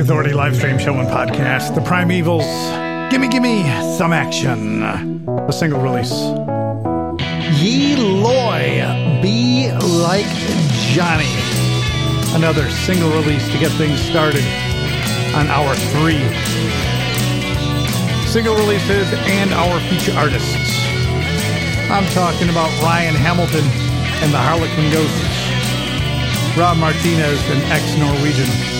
Authority live stream show and podcast, The Primevals, Gimme Gimme Some Action, a single release. Ye Loy, Be Like Johnny, another single release to get things started on hour three. Single releases and our feature artists. I'm talking about Ryan Hamilton and the Harlequin Ghosts, Rob Martinez and ex Norwegian.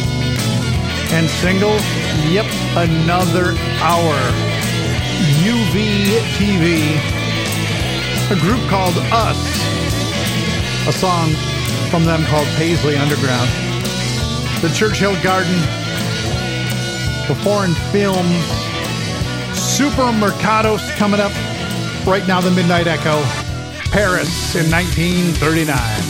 And singles, yep, another hour. UV TV, a group called Us, a song from them called Paisley Underground. The Churchill Garden, the foreign films, Supermercados coming up. Right now, the Midnight Echo, Paris in 1939.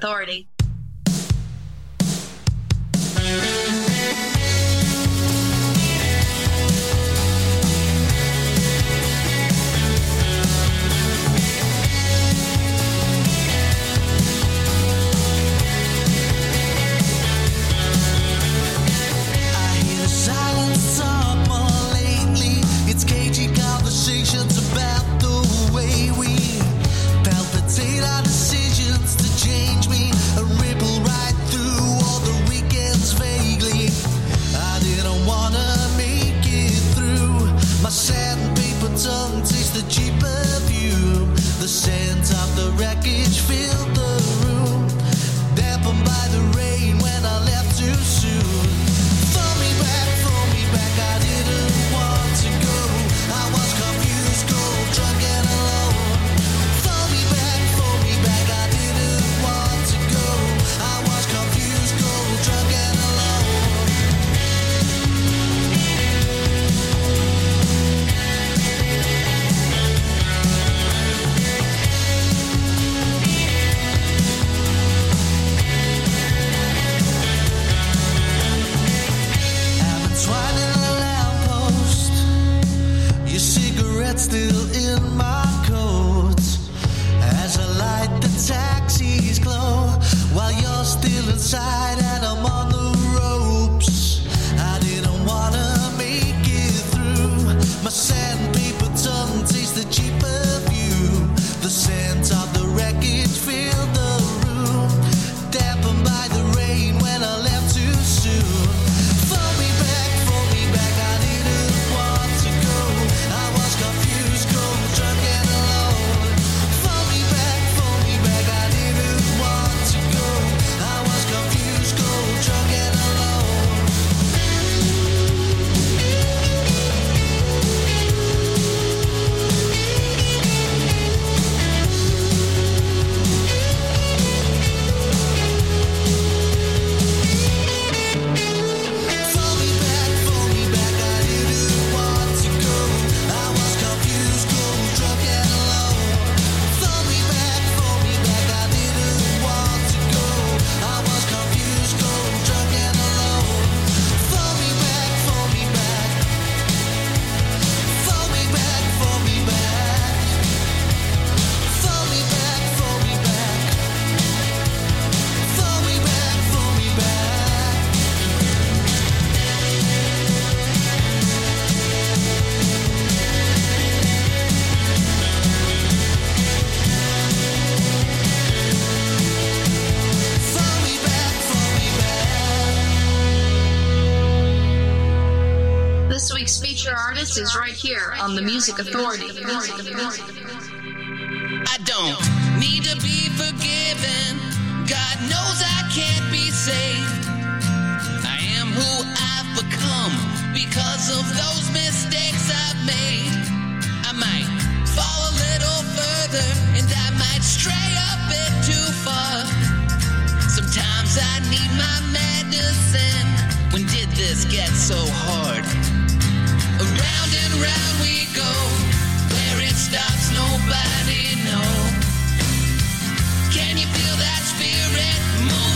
authority. in my music authority. I don't need to be forgiven. God knows I can't be saved. I am who I've become because of those mistakes I've made. I might fall a little further and I might stray a bit too far. Sometimes I need my medicine. When did this get so hard? Around and round we go. Where it stops, nobody knows. Can you feel that spirit move?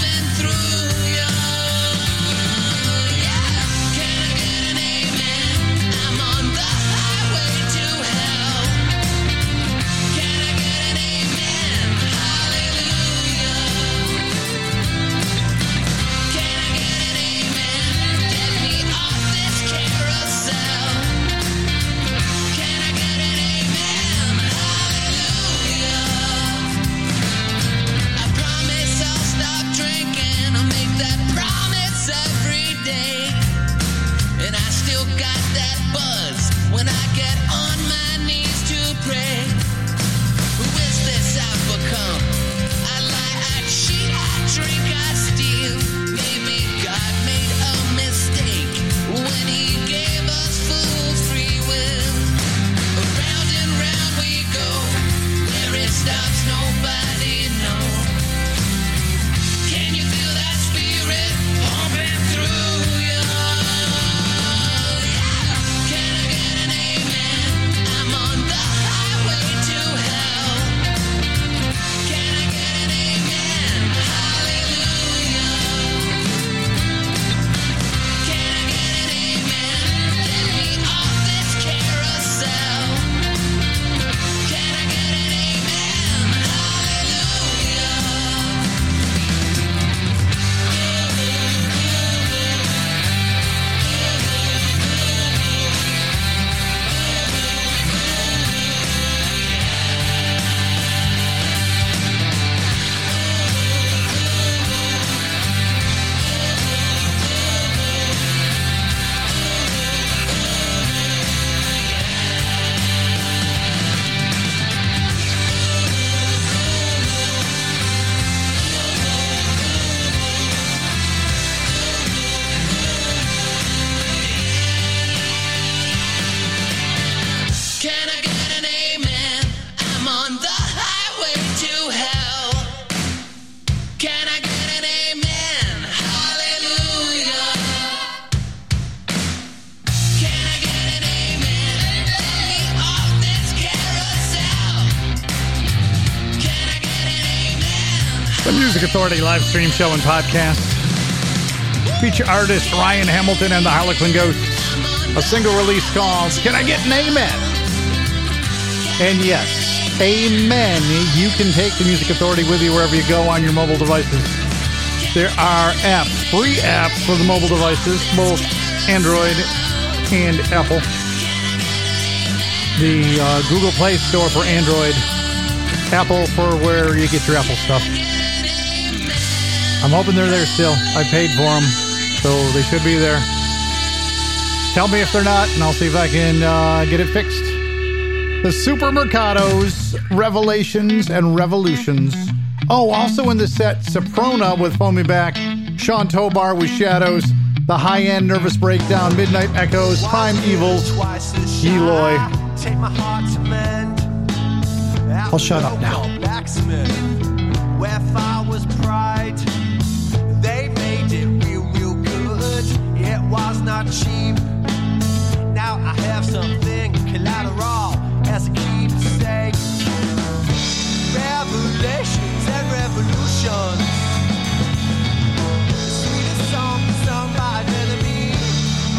Live stream show and podcast. Feature artist Ryan Hamilton and the Harlequin Ghosts. A single release called Can I Get an Amen? And yes, amen. You can take the Music Authority with you wherever you go on your mobile devices. There are apps, free apps for the mobile devices, both Android and Apple. The uh, Google Play Store for Android, Apple for where you get your Apple stuff. I'm hoping they're there still. I paid for them, so they should be there. Tell me if they're not, and I'll see if I can uh, get it fixed. The Supermercados, Revelations, and Revolutions. Oh, also in the set, Soprona with Foamy Back, Sean Tobar with Shadows, The High End Nervous Breakdown, Midnight Echoes, Primevals, Eloy. Take my heart to mend. I'll shut up now. Not cheap. Now I have something collateral as a keepsake. Revelations and revolutions. The sweetest song sung by an enemy.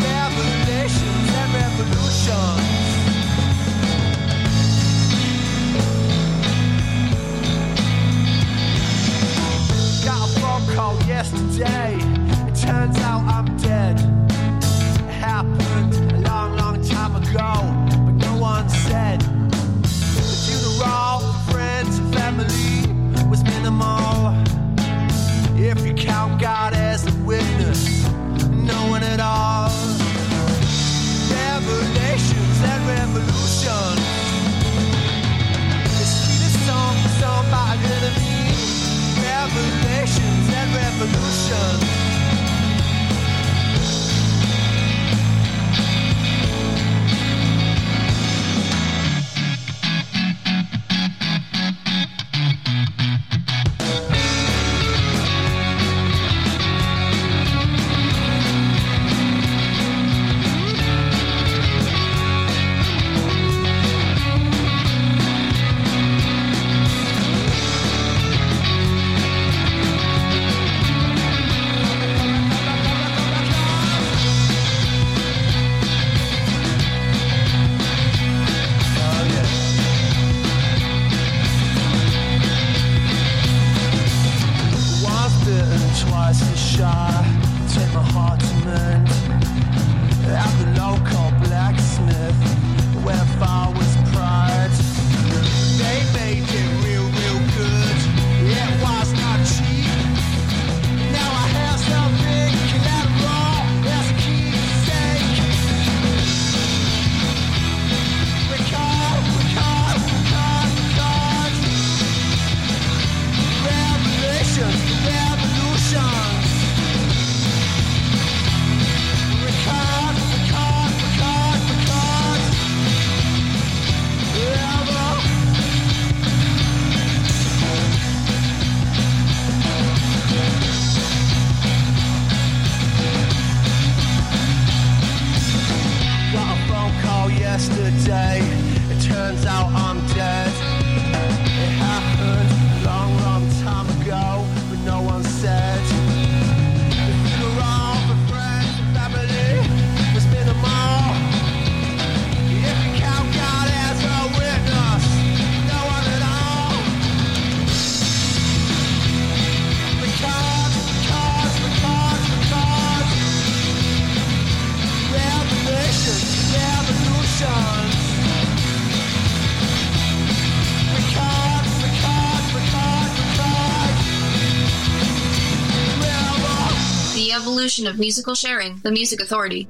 Revelations and revolutions. Got a phone call yesterday. It turns out I'm enemy. Revelations and revolutions. Mend. At the local blacksmith, where of musical sharing, the Music Authority.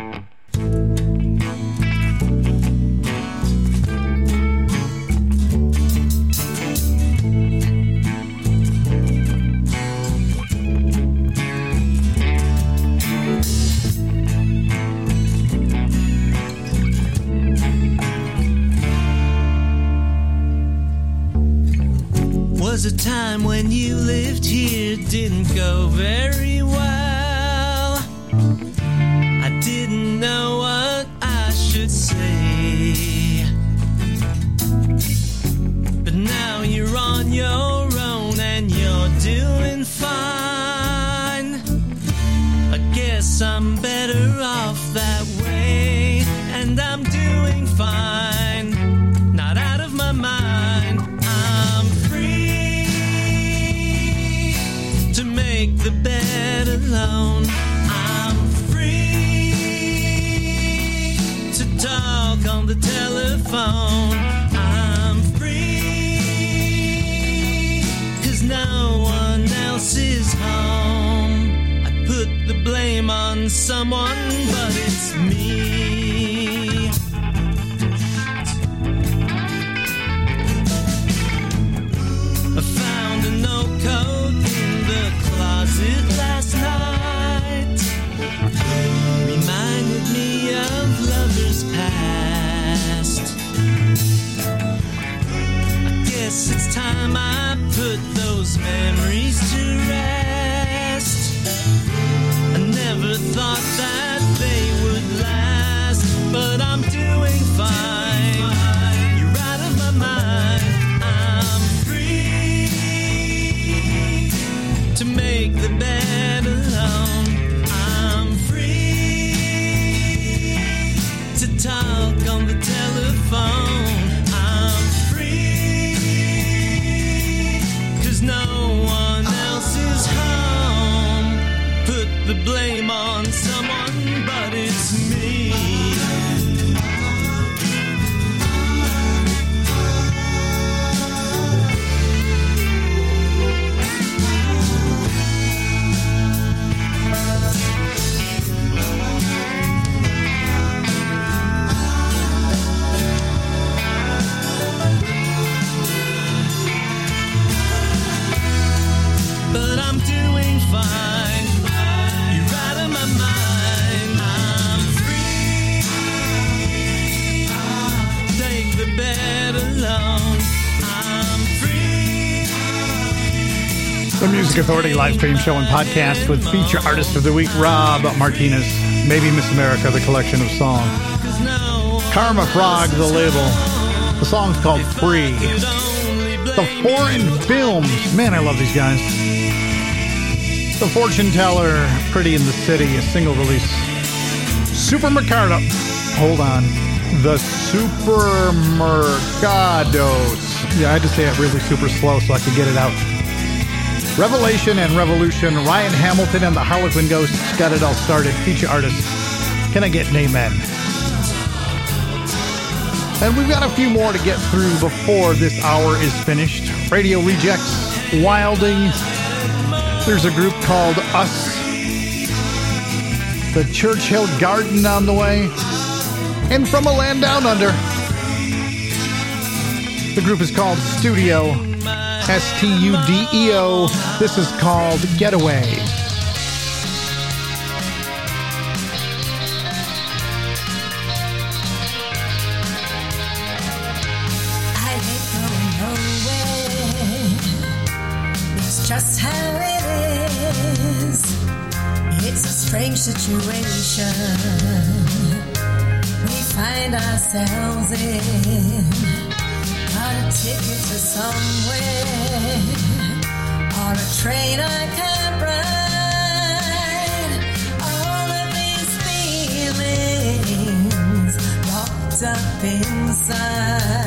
Was a time when you lived here didn't go very well. Telephone. I'm free cause no one else is home. I put the blame on someone, to make the bed alone. I'm free to talk on the telephone. I'm free cause no one else is home. Put the blame on Music Authority live stream show and podcast with feature artist of the week, Rob Martinez. Maybe Miss America, the collection of songs. Karma Frog, the label. The song's called Free. The Foreign Films. Man, I love these guys. The Fortune Teller, Pretty in the City, a single release. Supermercado. Hold on. The Supermercados. Yeah, I had to say it really super slow so I could get it out. Revelation and Revolution. Ryan Hamilton and the Harlequin Ghosts got it all started. Feature artist. Can I get an amen? And we've got a few more to get through before this hour is finished. Radio Rejects, Wilding. There's a group called Us. The Churchill Garden on the way. And from a land down under. The group is called Studeo. S T U D E O. This is called Getaway. Just how it is. It's a strange situation we find ourselves in. Got a ticket to somewhere on a train I can't ride. All of these feelings locked up inside.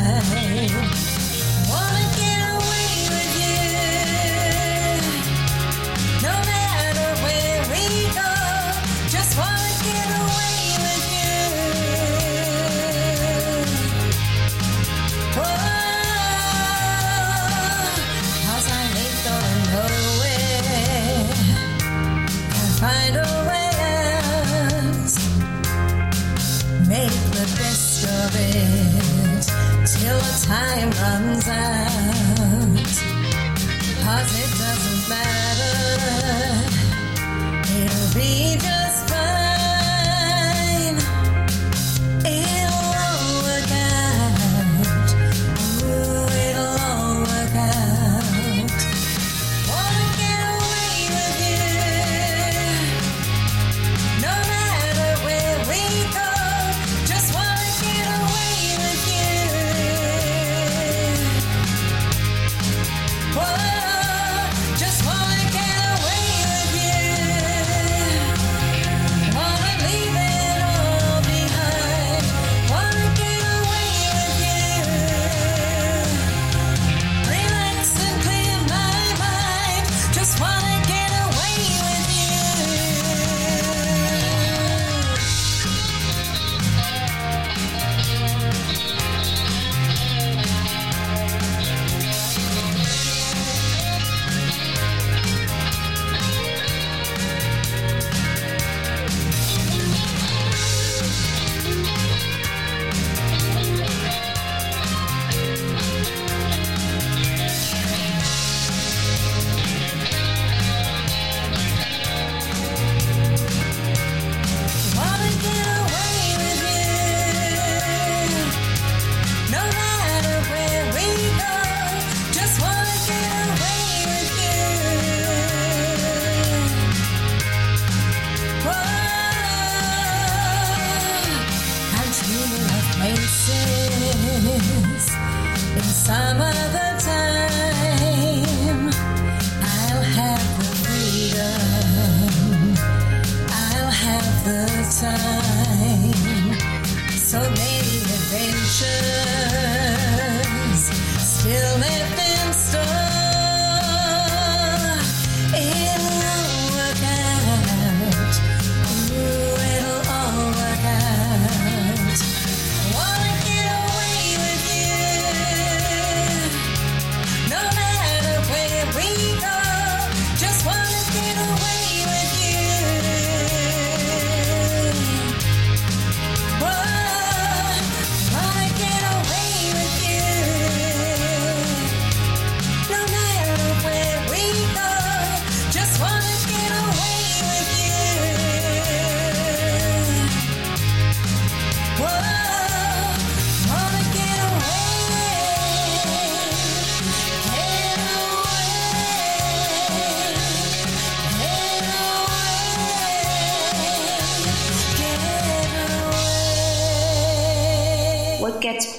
Runs out. Cause it doesn't matter, it'll be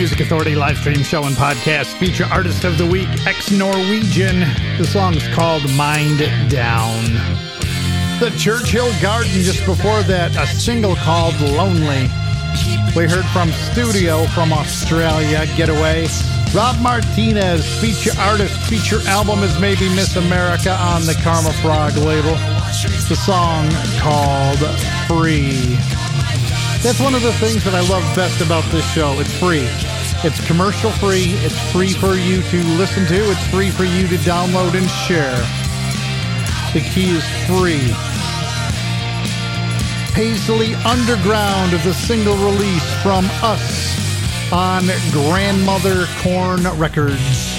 Music Authority live stream show and podcast feature artist of the week, ex Norwegian. The song's called Mind Down. The Churchill Garden, just before that, a single called Lonely. We heard from Studeo from Australia, Getaway. Rob Martinez, feature artist, feature album is maybe Miss America on the Karma Frog label. The song called Free. That's one of the things that I love best about this show. It's free. It's commercial free. It's free for you to listen to. It's free for you to download and share. The key is free. Paisley Underground is a single release from us on Grandmother Corn Records.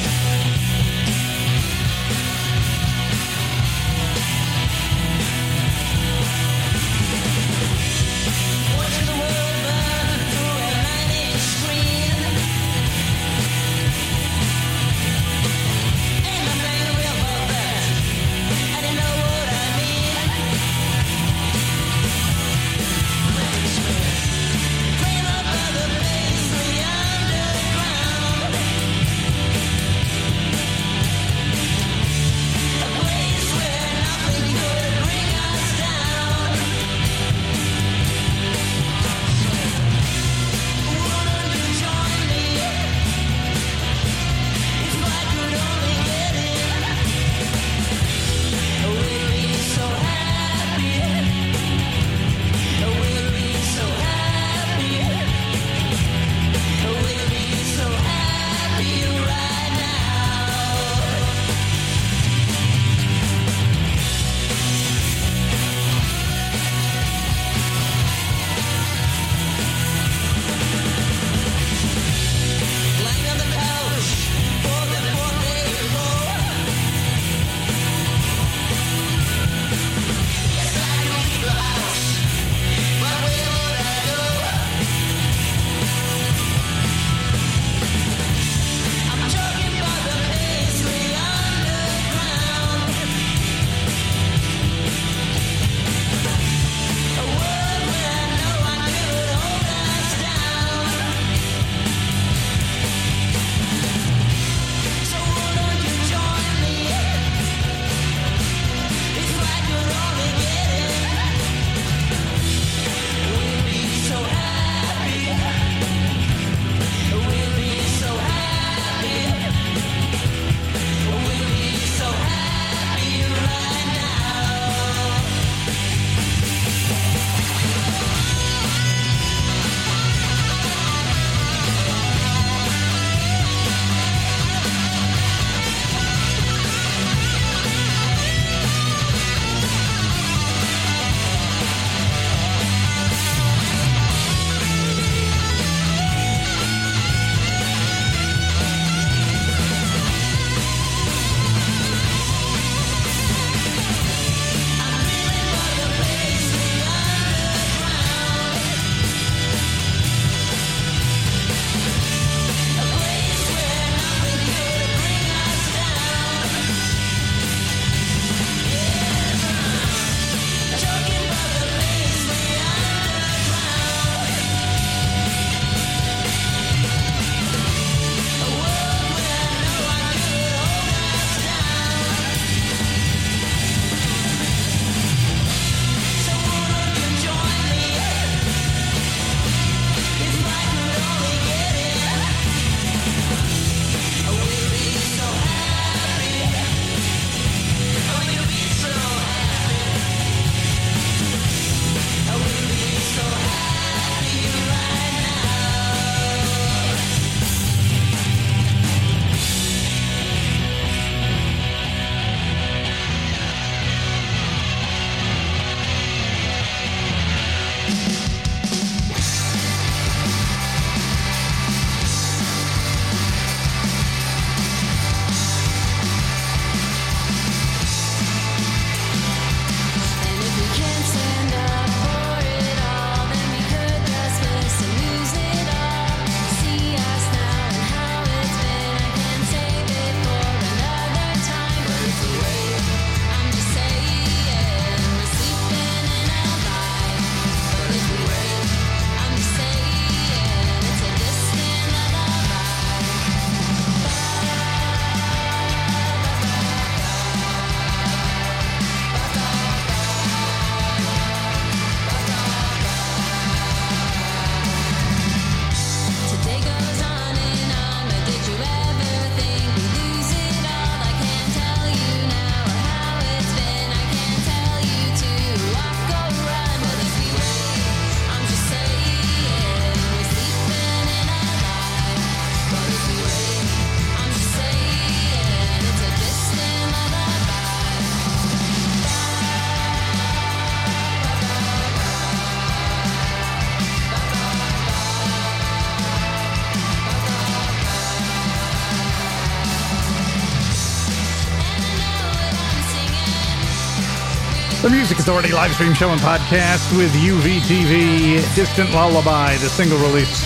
Music Authority live stream show and podcast with UVTV, Distant Lullaby, the single release.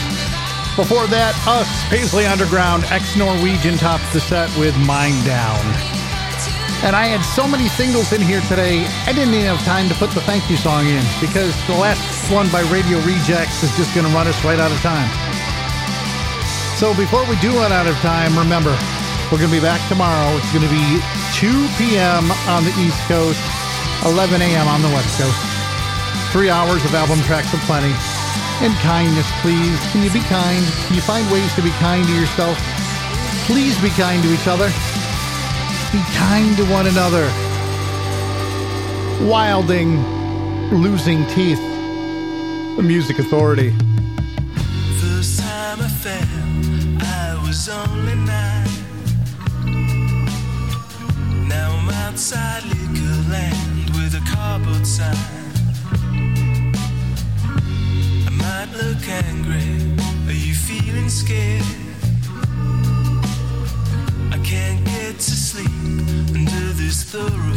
Before that, Us, Paisley Underground, ex Norwegian tops the set with Mind Down. And I had so many singles in here today, I didn't even have time to put the thank you song in because the last one by Radio Rejects is just going to run us right out of time. So before we do run out of time, remember, we're going to be back tomorrow. It's going to be 2 p.m. on the East Coast, 11 a.m. on the West Coast. Three hours of album tracks aplenty. And kindness, please. Can you be kind? Can you find ways to be kind to yourself? Please be kind to each other. Be kind to one another. Wilding, losing teeth. The Music Authority. First time I fell, I was only nine. Now I'm outside liquor land cardboard sign. I might look angry. Are you feeling scared? I can't get to sleep under this thoroughfare.